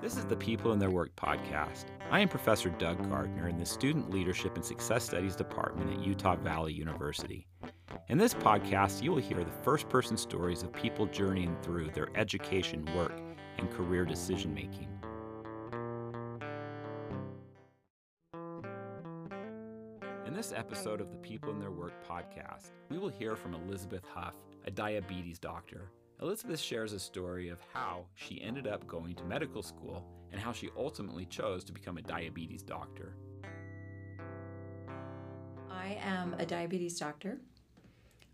This is the People in Their Work podcast. I am Professor Doug Gardner in the Student Leadership and Success Studies Department at Utah Valley University. In this podcast, you will hear the first person stories of people journeying through their education, work, and career decision making. In this episode of the People in Their Work podcast, we will hear from Elizabeth Huff, a diabetes doctor. Elizabeth shares a story of how she ended up going to medical school and how she ultimately chose to become a diabetes doctor. I am a diabetes doctor.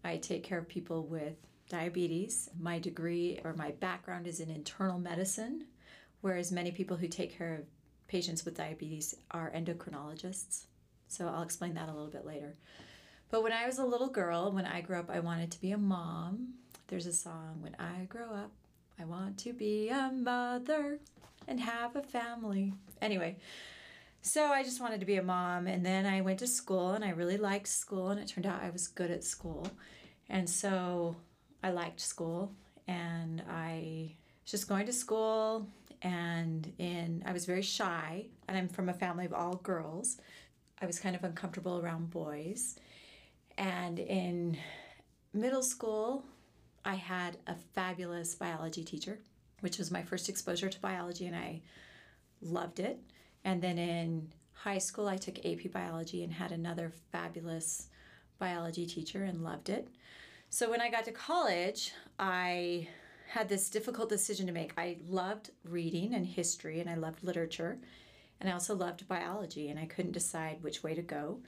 I take care of people with diabetes. My degree or my background is in internal medicine, whereas many people who take care of patients with diabetes are endocrinologists. So I'll explain that a little bit later. But when I was a little girl, when I grew up, I wanted to be a mom. There's a song, When I Grow Up, I Want to Be a Mother and Have a Family. Anyway, so I just wanted to be a mom. And then I went to school and I really liked school, and it turned out I was good at school. And so I liked school and I was just going to school and in I was very shy and I'm from a family of all girls. I was kind of uncomfortable around boys. And in middle school, I had a fabulous biology teacher, which was my first exposure to biology, and I loved it. And then in high school, I took AP biology and had another fabulous biology teacher and loved it. So when I got to college, I had this difficult decision to make. I loved reading and history, and I loved literature, and I also loved biology, and I couldn't decide which way to go.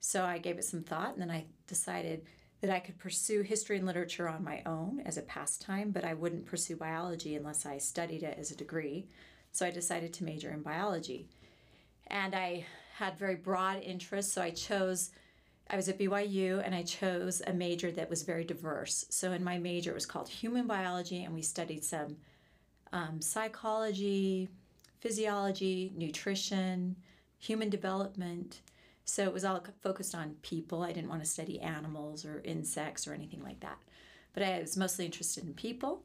So I gave it some thought, and then I decided that I could pursue history and literature on my own as a pastime, but I wouldn't pursue biology unless I studied it as a degree. So I decided to major in biology. And I had very broad interests, so I chose I was at BYU and I chose a major that was very diverse. So in my major, it was called human biology, and we studied some um, psychology, physiology, nutrition, human development. So it was all focused on people. I didn't want to study animals or insects or anything like that. But I was mostly interested in people.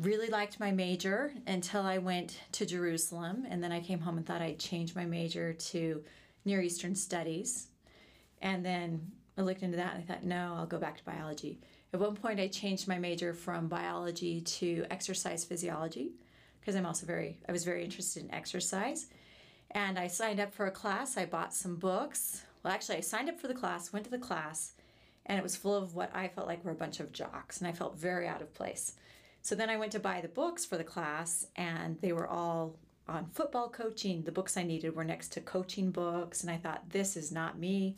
Really liked my major until I went to Jerusalem. And then I came home and thought I'd change my major to Near Eastern Studies. And then I looked into that and I thought, no, I'll go back to biology. At one point, I changed my major from biology to exercise physiology because I'm also very, I was very interested in exercise. And I signed up for a class. I bought some books. Well, actually, I signed up for the class, went to the class, and it was full of what I felt like were a bunch of jocks, and I felt very out of place. So then I went to buy the books for the class, and they were all on football coaching. The books I needed were next to coaching books, and I thought, this is not me.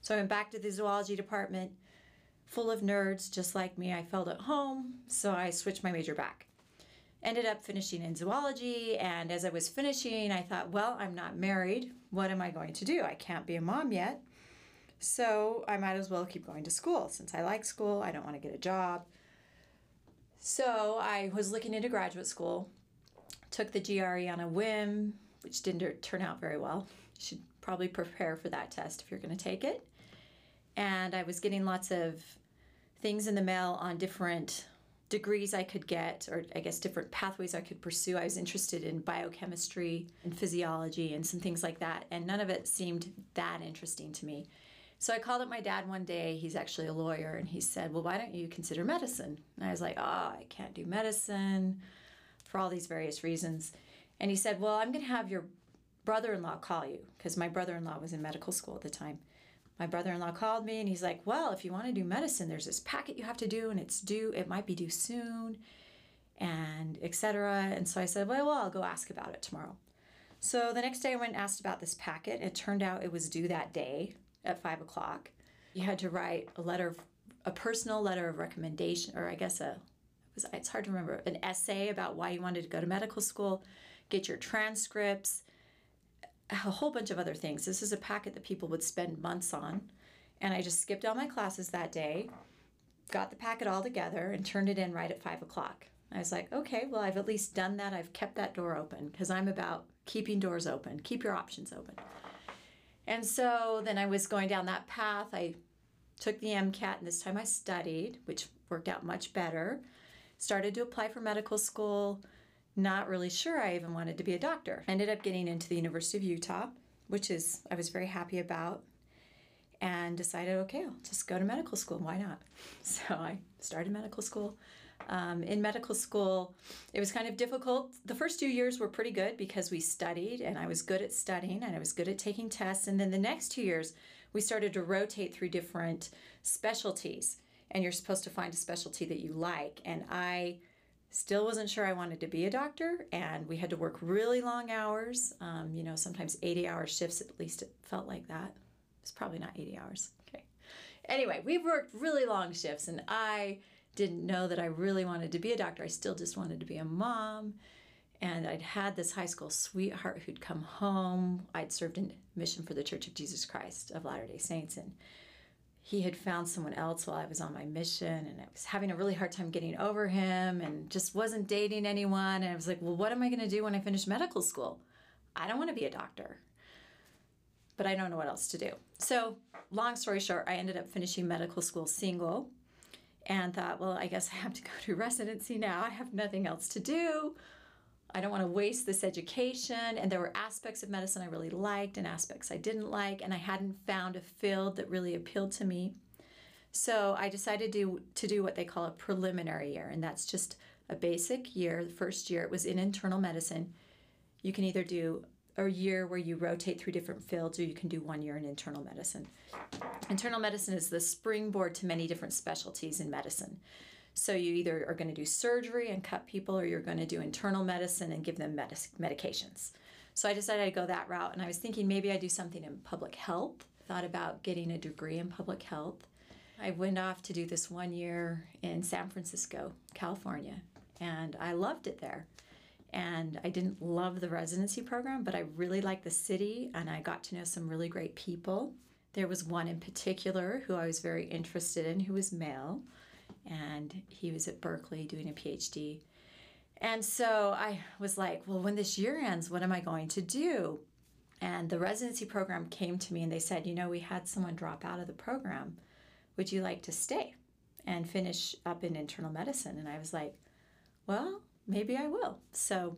So I went back to the zoology department, full of nerds just like me. I felt at home, so I switched my major back ended up finishing in zoology. And as I was finishing, I thought, well, I'm not married. What am I going to do? I can't be a mom yet. So I might as well keep going to school. Since I like school, I don't want to get a job. So I was looking into graduate school, took the GRE on a whim, which didn't turn out very well. You should probably prepare for that test if you're going to take it. And I was getting lots of things in the mail on different degrees I could get, or I guess different pathways I could pursue. I was interested in biochemistry and physiology and some things like that, and none of it seemed that interesting to me. So I called up my dad one day. He's actually a lawyer, and he said, Well, why don't you consider medicine? And I was like, Oh, I can't do medicine for all these various reasons. And he said, Well, I'm going to have your brother in law call you, because my brother in law was in medical school at the time my brother-in-law called me and he's like well if you want to do medicine there's this packet you have to do and it's due it might be due soon and etc and so i said well, well i'll go ask about it tomorrow. So the next day i went and asked about this packet. It turned out it was due that day at five o'clock. You had to write a letter of, a personal letter of recommendation or i guess a it was, it's hard to remember an essay about why you wanted to go to medical school. Get your transcripts a whole bunch of other things. This is a packet that people would spend months on. And I just skipped all my classes that day, got the packet all together, and turned it in right at five o'clock. I was like, okay, well, I've at least done that. I've kept that door open because I'm about keeping doors open, keep your options open. And so then I was going down that path. I took the MCAT, and this time I studied, which worked out much better. Started to apply for medical school, not really sure I even wanted to be a doctor. I ended up getting into the University of Utah, which is I was very happy about and decided, okay, I'll just go to medical school. Why not? So I started medical school. Um, in medical school, it was kind of difficult. The first two years were pretty good because we studied and I was good at studying and I was good at taking tests. And then the next two years, we started to rotate through different specialties. And you're supposed to find a specialty that you like. And I still wasn't sure I wanted to be a doctor. And we had to work really long hours, um, you know, sometimes 80 hour shifts, at least it felt like that. It's probably not 80 hours. Okay. Anyway, we worked really long shifts and I didn't know that I really wanted to be a doctor. I still just wanted to be a mom. And I'd had this high school sweetheart who'd come home. I'd served in mission for the Church of Jesus Christ of Latter day Saints. And he had found someone else while I was on my mission. And I was having a really hard time getting over him and just wasn't dating anyone. And I was like, well, what am I going to do when I finish medical school? I don't want to be a doctor. But I don't know what else to do. So, long story short, I ended up finishing medical school single and thought, well, I guess I have to go to residency now. I have nothing else to do. I don't want to waste this education. And there were aspects of medicine I really liked and aspects I didn't like, and I hadn't found a field that really appealed to me. So I decided to, to do what they call a preliminary year, and that's just a basic year. The first year it was in internal medicine. You can either do a year where you rotate through different fields, or you can do one year in internal medicine. Internal medicine is the springboard to many different specialties in medicine. So you either are going to do surgery and cut people, or you're going to do internal medicine and give them medic- medications. So I decided I'd go that route, and I was thinking maybe I'd do something in public health. Thought about getting a degree in public health. I went off to do this one year in San Francisco, California, and I loved it there and I didn't love the residency program, but I really liked the city and I got to know some really great people. There was one in particular who I was very interested in who was male, and he was at Berkeley doing a PhD. And so I was like, well, when this year ends, what am I going to do? And the residency program came to me and they said, you know, we had someone drop out of the program. Would you like to stay and finish up in internal medicine? And I was like, well, maybe I will. So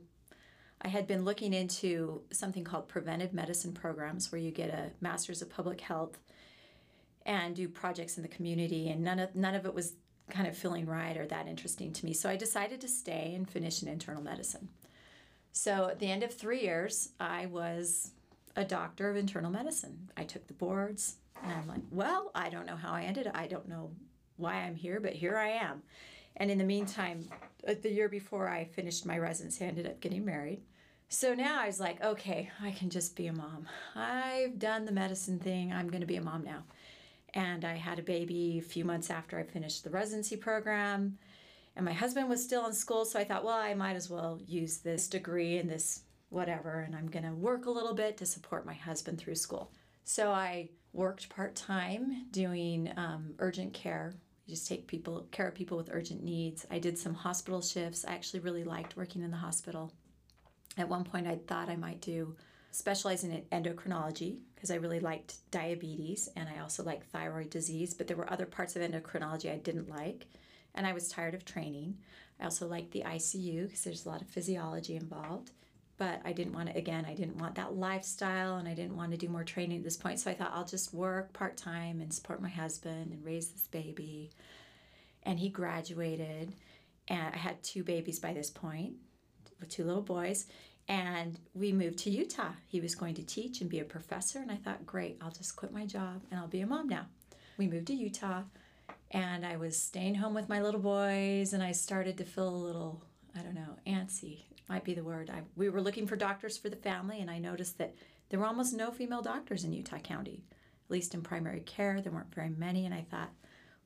I had been looking into something called preventive medicine programs where you get a master's of public health and do projects in the community and none of none of it was kind of feeling right or that interesting to me. So I decided to stay and finish in internal medicine. So at the end of 3 years, I was a doctor of internal medicine. I took the boards and I'm like, well, I don't know how I ended. I don't know why I'm here, but here I am. And in the meantime, uh, the year before I finished my residency, I ended up getting married. So now I was like, okay, I can just be a mom. I've done the medicine thing. I'm going to be a mom now. And I had a baby a few months after I finished the residency program. And my husband was still in school, so I thought, well, I might as well use this degree and this whatever, and I'm to work a little bit to support my husband through school. So I worked part time doing um, urgent care you just take people care of people with urgent needs. I did some hospital shifts. I actually really liked working in the hospital. At one point, I thought I might do specializing in endocrinology because I really liked diabetes and I also liked thyroid disease, but there were other parts of endocrinology I didn't like, and I was tired of training. I also liked the ICU because there's a lot of physiology involved but I didn't want to, again, I didn't want that lifestyle and I didn't want to do more training at this point. So I thought I'll just work part time and support my husband and raise this baby. And he graduated, and I had two babies by this point with two little boys. And we moved to Utah. He was going to teach and be a professor. And I thought, great, I'll just quit my job and I'll be a mom now. We moved to Utah and I was staying home with my little boys and I started to feel a little, I don't know, antsy might be the word. I, we were looking for doctors for the family, and I noticed that there were almost no female doctors in Utah County, at least in primary care. There weren't very many, and I thought,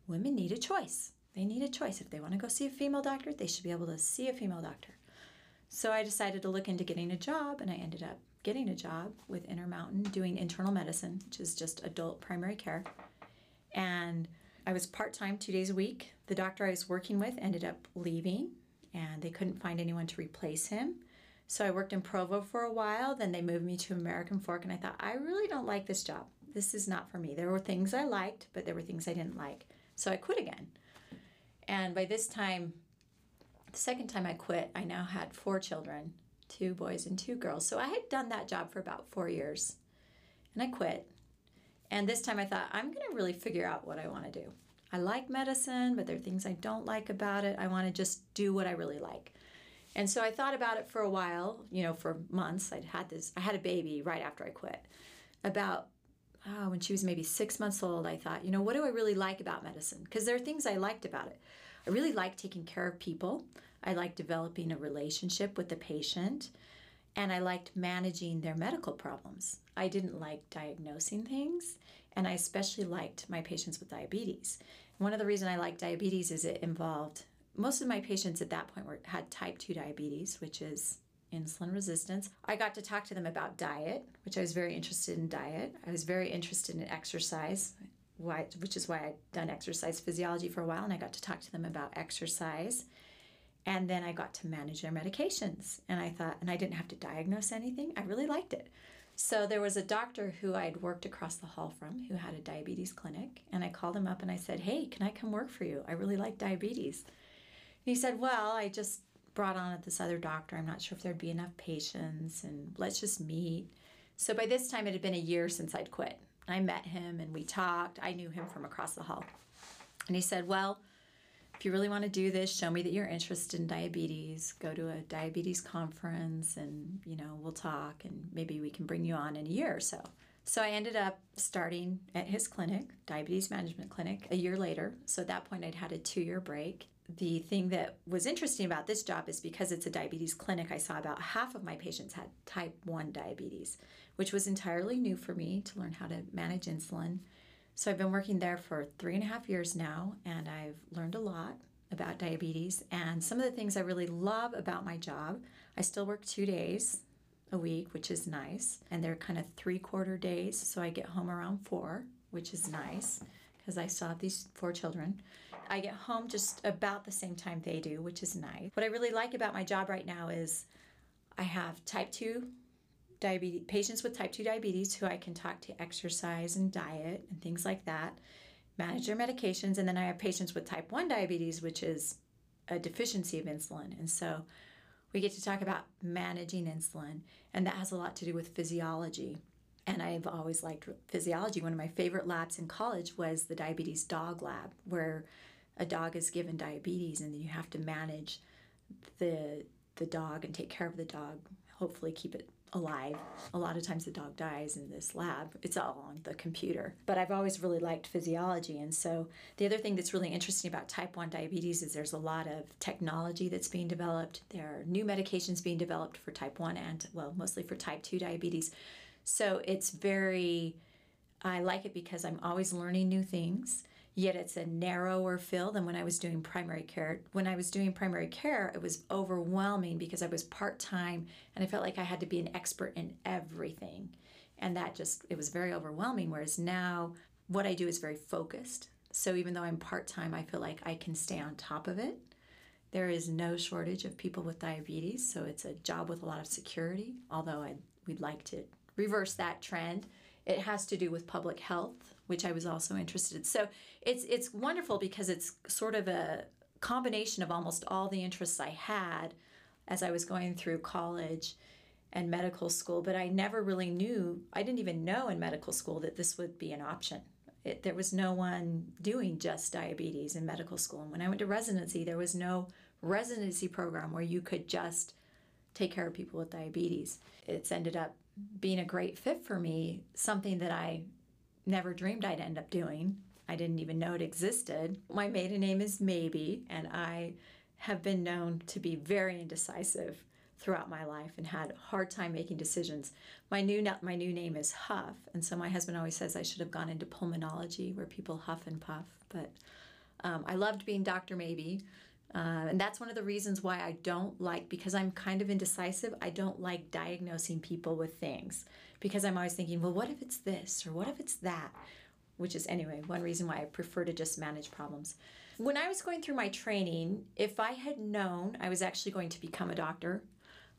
women need a choice. They need a choice. If they want to go see a female doctor, they should be able to see a female doctor. So I decided to look into getting a job, and I ended up getting a job with Intermountain doing internal medicine, which is just adult primary care. And I was part time, two days a week. The doctor I was working with ended up leaving and they couldn't find anyone to replace him. So I worked in Provo for a while, then they moved me to American Fork, and I thought, I really don't like this job. This is not for me. There were things I liked, but there were things I didn't like. So I quit again. And by this time, The second time I quit, I now had four children two boys and two girls. So I had done that job for about four years. And I quit. And this time I thought, I'm going to really figure out what I want to do. I like medicine, but there are things I don't like about it. I want to just do what I really like. And so I thought about it for a while, you know, for months. I'd had this, I had a baby right after I quit. About oh, when she was maybe six months old, I thought, you know, what do I really like about medicine? Because there are things I liked about it. I really like taking care of people. I like developing a relationship with the patient. And I liked managing their medical problems. I didn't like diagnosing things. And I especially liked my patients with diabetes. One of the reasons I like diabetes is it involved most of my patients at that point were had type 2 diabetes, which is insulin resistance. I got to talk to them about diet, which I was very interested in diet. I was very interested in exercise, why, which is why I'd done exercise physiology for a while, and I got to talk to them about exercise. And then I got to manage their medications. And I thought, and I didn't have to diagnose anything. I really liked it. So there was a doctor who I'd worked across the hall from who had a diabetes clinic. And I called him up and I said, Hey, can I come work for you? I really like diabetes. And he said, Well, I just brought on this other doctor. I'm not sure if there'd be enough patients, and let's just meet. So by this time, it had been a year since I'd quit. I met him and we talked. I knew him from across the hall. And he said, Well, if you really want to do this, show me that you're interested in diabetes. Go to a diabetes conference and, you know, we'll talk and maybe we can bring you on in a year or so. So I ended up starting at his clinic, Diabetes Management Clinic, a year later. So at that point, I'd had a two year break the thing that was interesting about this job is because it's a diabetes clinic, I saw about half of my patients had type 1 diabetes, which was entirely new for me to learn how to manage insulin. So I've been working there for three and a half years now, and I've learned a lot about diabetes. And some of the things I really love about my job, I still work two days a week, which is nice. And they're kind of three quarter days, so I get home around four, which is nice because I still have these four children. I get home just about the same time they do, which is nice. What I really like about my job right now is I have type 2 diabetes patients with type 2 diabetes who I can talk to exercise and diet and things like that, manage their medications, and then I have patients with type 1 diabetes, which is a deficiency of insulin. And so we get to talk about managing insulin, and that has a lot to do with physiology. And I've always liked physiology. One of my favorite labs in college was the diabetes dog lab, where a dog is given diabetes and then you have to manage the the dog and take care of the dog hopefully keep it alive. A lot of times the dog dies in this lab. It's all on the computer. But i've always really liked physiology. And so the other thing that's really interesting about type 1 diabetes is there's a lot of technology that's being developed. There are new medications being developed for type 1 and well mostly for type 2 diabetes. So it's very i like it because i'm always learning new things yet it's a narrower field than when I was doing primary care. When I was doing primary care, it was overwhelming because I was part time and I felt like I had to be an expert in everything. And that just, it was very overwhelming. Whereas now, what I do is very focused. So even though I'm part time, I feel like I can stay on top of it. There is no shortage of people with diabetes, so it's a job with a lot of security, although I'd, we'd like to reverse that trend it has to do with public health, which I was also interested in. So it's it's wonderful because it's sort of a combination of almost all the interests I had as I was going through college and medical school, but I never really knew, I didn't even know in medical school that this would be an option. It, there was no one doing just diabetes in medical school. And when I went to residency, there was no residency program where you could just take care of people with diabetes. It's ended up being a great fit for me, something that I never dreamed I'd end up doing. I didn't even know it existed. My maiden name is Maybe, and I have been known to be very indecisive throughout my life and had a hard time making decisions. My new my new name is Huff, and so my husband always says I should have gone into pulmonology where people huff and puff. But um, I loved being Dr. Maybe. Uh, and that's one of the reasons why I don't like, because I'm kind of indecisive, I don't like diagnosing people with things because I'm always thinking, well, what if it's this or what if it's that? Which is, anyway, one reason why I prefer to just manage problems. When I was going through my training, if I had known I was actually going to become a doctor,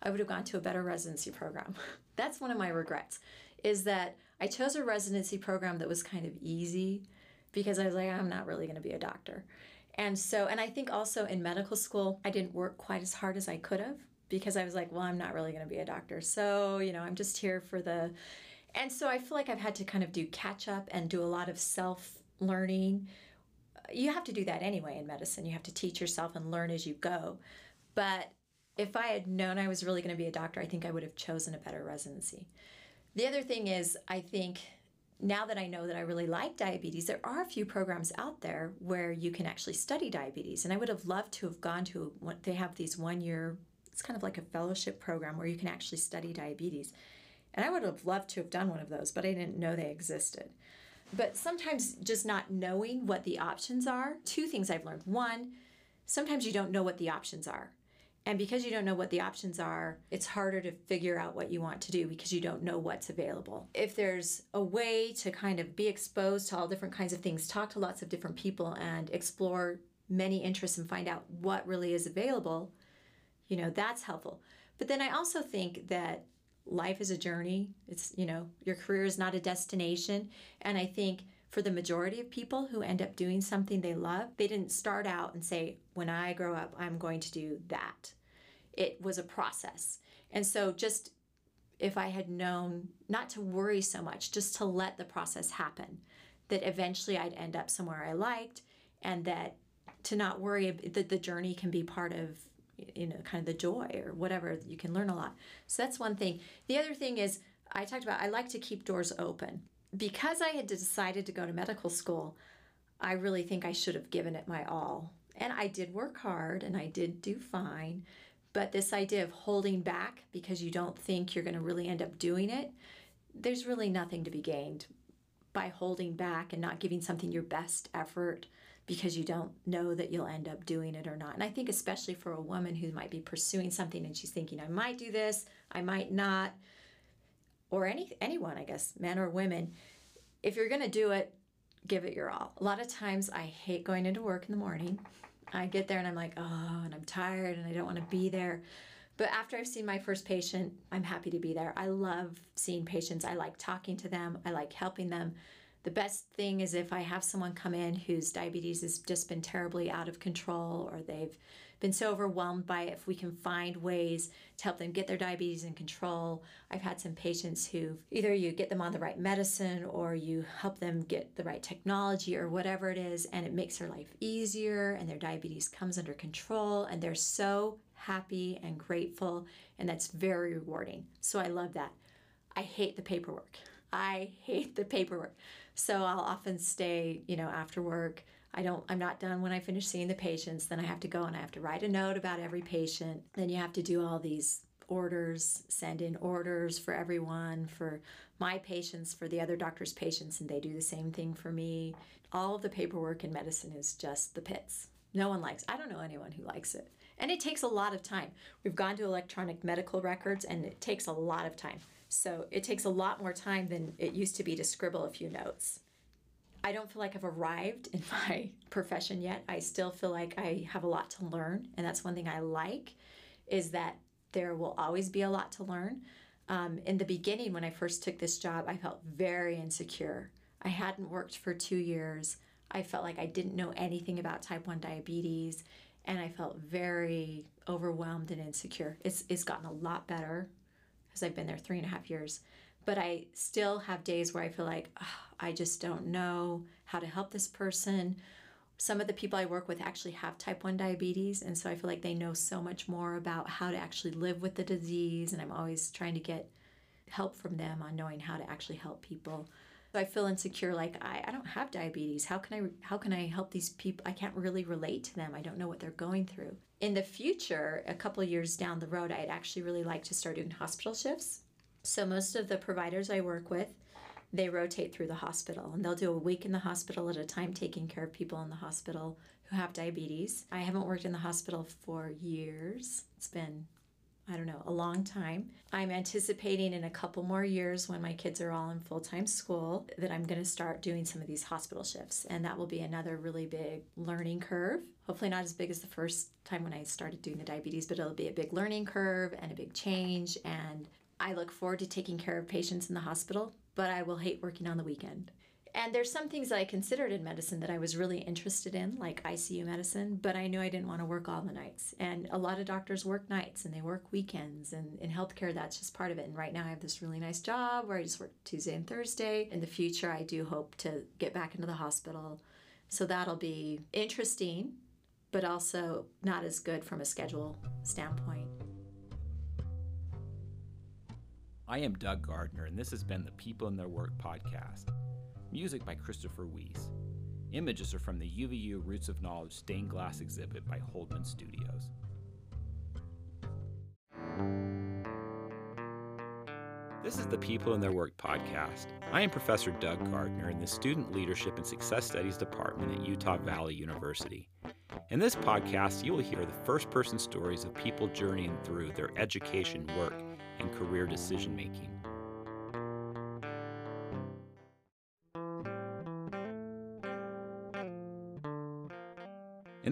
I would have gone to a better residency program. That's one of my regrets, is that I chose a residency program that was kind of easy because I was like, I'm not really going to be a doctor. And so, and I think also in medical school, I didn't work quite as hard as I could have because I was like, well, I'm not really going to be a doctor. So, you know, I'm just here for the. And so I feel like I've had to kind of do catch up and do a lot of self learning. You have to do that anyway in medicine. You have to teach yourself and learn as you go. But if I had known I was really going to be a doctor, I think I would have chosen a better residency. The other thing is, I think now that I know that I really like diabetes, there are a few programs out there where you can actually study diabetes. And I would have loved to have gone to they have these one year, it's kind of like a fellowship program where you can actually study diabetes. And I would have loved to have done one of those, but I didn't know they existed. But sometimes just not knowing what the options are, two things I've learned. One, sometimes you don't know what the options are. And because you don't know what the options are, it's harder to figure out what you want to do because you don't know what's available. If there's a way to kind of be exposed to all different kinds of things, talk to lots of different people, and explore many interests and find out what really is available, you know, that's helpful. But then I also think that life is a journey. It's, you know, your career is not a destination. And I think for the majority of people who end up doing something they love, they didn't start out and say, when I grow up, I'm going to do that. It was a process. And so just if I had known not to worry so much, just to let the process happen, that eventually I'd end up somewhere I liked and that to not worry that the journey can be part of you know kind of the joy or whatever you can learn a lot so that's one thing the other thing is i talked about i like to keep doors open because I had decided to go to medical school, I really think I should have given it my all. And I did work hard and I did do fine. But this idea of holding back because you don't think you're going to really end up doing it, there's really nothing to be gained by holding back and not giving something your best effort because you don't know that you'll end up doing it or not. And I think, especially for a woman who might be pursuing something and she's thinking, I might do this, I might not or any anyone, I guess, men or women, if you're going to do it, give it your all. A lot of times I hate going into work in the morning. I get there and I'm like, "Oh, and I'm tired and I don't want to be there." But after I've seen my first patient, I'm happy to be there. I love seeing patients. I like talking to them. I like helping them. The best thing is if I have someone come in whose diabetes has just been terribly out of control or they've been so overwhelmed by it, if we can find ways to help them get their diabetes in control. I've had some patients who either you get them on the right medicine or you help them get the right technology or whatever it is, and it makes their life easier and their diabetes comes under control, and they're so happy and grateful, and that's very rewarding. So I love that. I hate the paperwork. I hate the paperwork. So I'll often stay, you know, after work I don't I'm not done when I finish seeing the patients. Then I have to go and I have to write a note about every patient. Then you have to do all these orders, send in orders for everyone, for my patients, for the other doctor's patients, and they do the same thing for me. All of the paperwork in medicine is just the pits. No one likes. I don't know anyone who likes it. And it takes a lot of time. We've gone to electronic medical records and it takes a lot of time. So it takes a lot more time than it used to be to scribble a few notes. I don't feel like I've arrived in my profession yet. I still feel like I have a lot to learn, and that's one thing I like is that there will always be a lot to learn. Um, in the beginning, when I first took this job, I felt very insecure. I hadn't worked for two years. I felt like I didn't know anything about type 1 diabetes, and I felt very overwhelmed and insecure. It's, it's gotten a lot better because I've been there three and a half years but I still have days where I feel like oh, I just don't know how to help this person. Some of the people I work with actually have type 1 diabetes, and so I feel like they know so much more about how to actually live with the disease, and I'm always trying to get help from them on knowing how to actually help people. So I feel insecure like I, I don't have diabetes. How can I how can I help these people? I can't really relate to them. I don't know what they're going through. In the future, a couple years down the road, I'd actually really like to start doing hospital shifts so most of the providers I work with, they rotate through the hospital and they'll do a week in the hospital at a time taking care of people in the hospital who have diabetes. I haven't worked in the hospital for years. It's been I don't know, a long time. I'm anticipating in a couple more years when my kids are all in full time school that I'm going to start doing some of these hospital shifts. And that will be another really big learning curve. Hopefully, not as big as the first time when I started doing the diabetes, but it'll be a big learning curve and a big change. And I look forward to taking care of patients in the hospital, but I will hate working on the weekend. And there's some things that I considered in medicine that I was really interested in, like ICU medicine, but I knew I didn't want to work all the nights. And a lot of doctors work nights and they work weekends. And in healthcare, that's just part of it. And right now, I have this really nice job where I just work Tuesday and Thursday. In the future, I do hope to get back into the hospital. So that'll be interesting, but also not as good from a schedule standpoint. I am Doug Gardner, and this has been the People in Their Work podcast. Music by Christopher Weiss. Images are from the UVU Roots of Knowledge stained glass exhibit by Holdman Studios. This is the People in Their Work podcast. I am Professor Doug Gardner in the Student Leadership and Success Studies Department at Utah Valley University. In this podcast, you will hear the first person stories of people journeying through their education, work, and career decision making.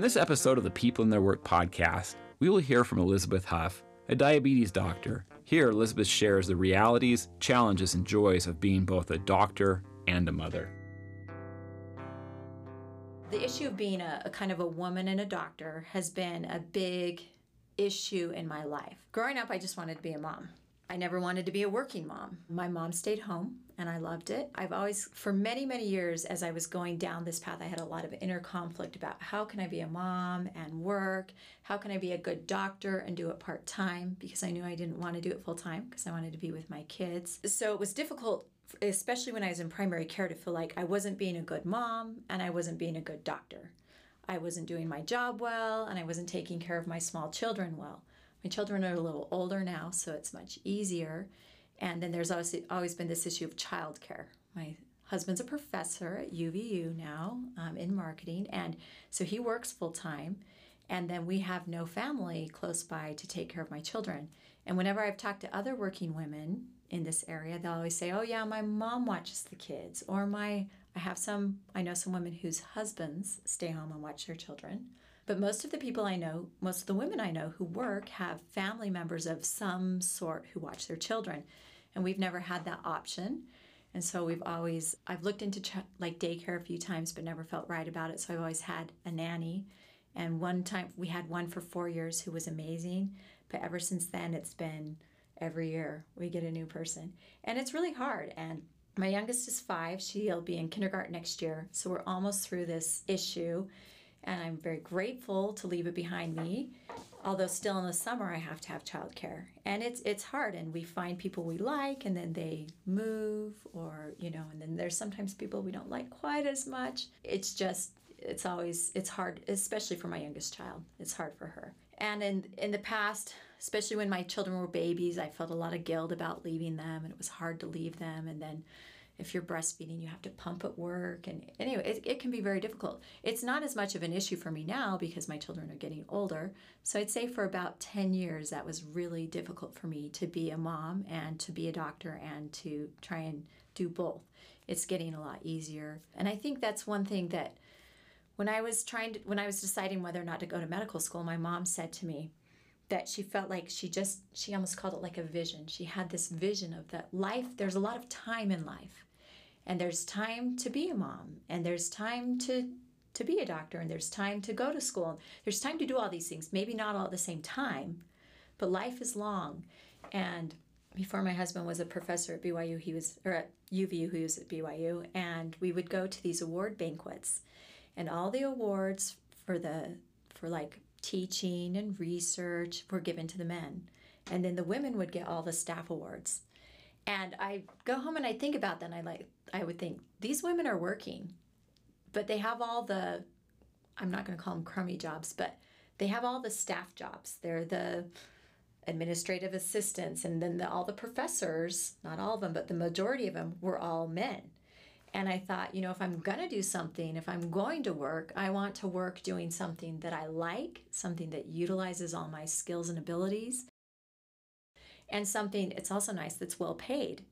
In this episode of the People in Their Work podcast, we will hear from Elizabeth Huff, a diabetes doctor. Here, Elizabeth shares the realities, challenges, and joys of being both a doctor and a mother. The issue of being a, a kind of a woman and a doctor has been a big issue in my life. Growing up, I just wanted to be a mom. I never wanted to be a working mom. My mom stayed home and I loved it. I've always, for many, many years, as I was going down this path, I had a lot of inner conflict about how can I be a mom and work? How can I be a good doctor and do it part time? Because I knew I didn't want to do it full time because I wanted to be with my kids. So it was difficult, especially when I was in primary care, to feel like I wasn't being a good mom and I wasn't being a good doctor. I wasn't doing my job well and I wasn't taking care of my small children well. My children are a little older now, so it's much easier. And then there's always, always been this issue of childcare. My husband's a professor at UVU now um, in marketing, and so he works full time. And then we have no family close by to take care of my children. And whenever I've talked to other working women in this area, they'll always say, "Oh yeah, my mom watches the kids," or my I have some I know some women whose husbands stay home and watch their children. But most of the people I know, most of the women I know who work have family members of some sort who watch their children. And we've never had that option. And so we've always, I've looked into ch- like daycare a few times, but never felt right about it. So I've always had a nanny. And one time we had one for four years who was amazing. But ever since then, it's been every year we get a new person. And it's really hard. And my youngest is five. She'll be in kindergarten next year. So we're almost through this issue and I'm very grateful to leave it behind me. Although still in the summer I have to have childcare, and it's it's hard. And we find people we like, and then they move, or you know, and then there's sometimes people we don't like quite as much. It's just it's always it's hard, especially for my youngest child. It's hard for her. And in in the past, especially when my children were babies, I felt a lot of guilt about leaving them, and it was hard to leave them. And then if you're breastfeeding, you have to pump at work. And anyway, it, it can be very difficult. It's not as much of an issue for me now because my children are getting older. So I'd say for about 10 years, that was really difficult for me to be a mom and to be a doctor and to try and do both. It's getting a lot easier. And I think that's one thing that when I was trying to, when I was deciding whether or not to go to medical school, my mom said to me, that she felt like she just she almost called it like a vision she had this vision of that life there's a lot of time in life and there's time to be a mom and there's time to to be a doctor and there's time to go to school. There's time to do all these things maybe not all at the same time but life is long. And before my husband was a professor at BYU he was or at UVU he was at BYU and we would go to these award banquets. And all the awards for the for like teaching and research were given to the men. And then the women would get all the staff awards. And I go home and I think about that and I like I would think these women are working, but they have all the I'm not going to call them crummy jobs, but they have all the staff jobs. They're the administrative assistants and then the, all the professors, not all of them, but the majority of them were all men. And I thought, you know, if I'm going to do something, if I'm going to work, I want to work doing something that I like, something that utilizes all my skills and abilities, and something it's also nice that's well paid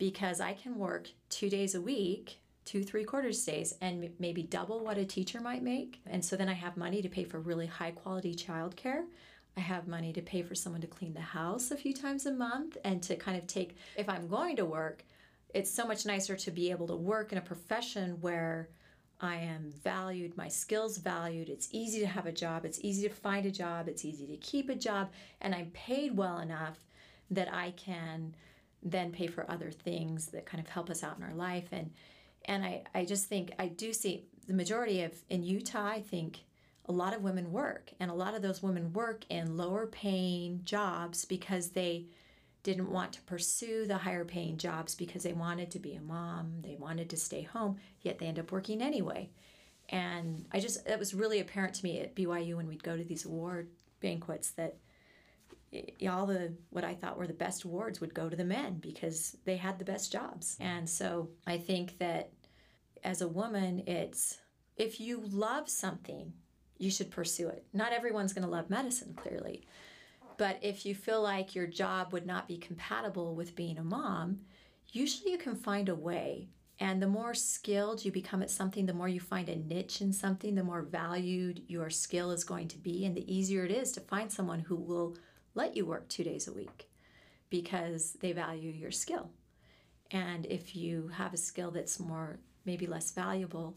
because I can work two days a week, two three quarters days, and maybe double what a teacher might make. And so then I have money to pay for really high quality childcare. I have money to pay for someone to clean the house a few times a month and to kind of take, if I'm going to work, it's so much nicer to be able to work in a profession where I am valued, my skills valued. It's easy to have a job, it's easy to find a job, it's easy to keep a job, and I'm paid well enough that I can then pay for other things that kind of help us out in our life. And and I, I just think I do see the majority of in Utah, I think a lot of women work, and a lot of those women work in lower paying jobs because they didn't want to pursue the higher paying jobs because they wanted to be a mom, they wanted to stay home, yet they end up working anyway. And I just, it was really apparent to me at BYU when we'd go to these award banquets that all the what I thought were the best awards would go to the men because they had the best jobs. And so I think that as a woman, it's if you love something, you should pursue it. Not everyone's going to love medicine, clearly. But if you feel like your job would not be compatible with being a mom, usually you can find a way. And the more skilled you become at something, the more you find a niche in something, the more valued your skill is going to be, and the easier it is to find someone who will let you work two days a week because they value your skill. And if you have a skill that's more, maybe less valuable,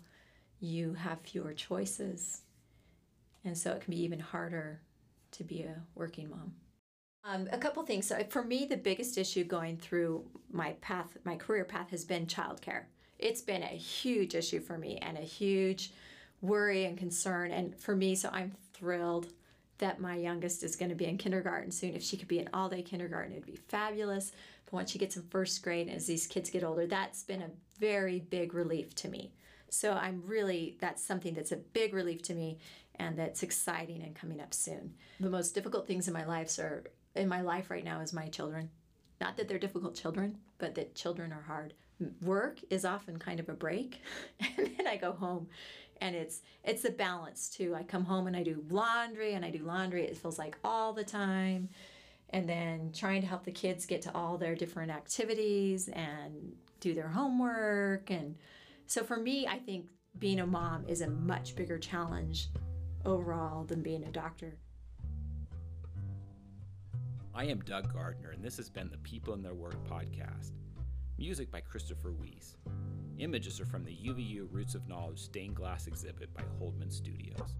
you have fewer choices. And so it can be even harder to be a working mom. Um, a couple things. So for me, the biggest issue going through my path, my career path, has been childcare. It's been a huge issue for me and a huge worry and concern. And for me, so I'm thrilled that my youngest is going to be in kindergarten soon. If she could be in all day kindergarten, it'd be fabulous. But once she gets in first grade, as these kids get older, that's been a very big relief to me. So I'm really, that's something that's a big relief to me and that's exciting and coming up soon. The most difficult things in my life are in my life right now is my children. Not that they're difficult children, but that children are hard. Work is often kind of a break, and then I go home, and it's it's a balance too. I come home and I do laundry, and I do laundry. It feels like all the time, and then trying to help the kids get to all their different activities and do their homework, and so for me, I think being a mom is a much bigger challenge overall than being a doctor. I am Doug Gardner, and this has been the People in Their Work podcast. Music by Christopher Weiss. Images are from the UVU Roots of Knowledge stained glass exhibit by Holdman Studios.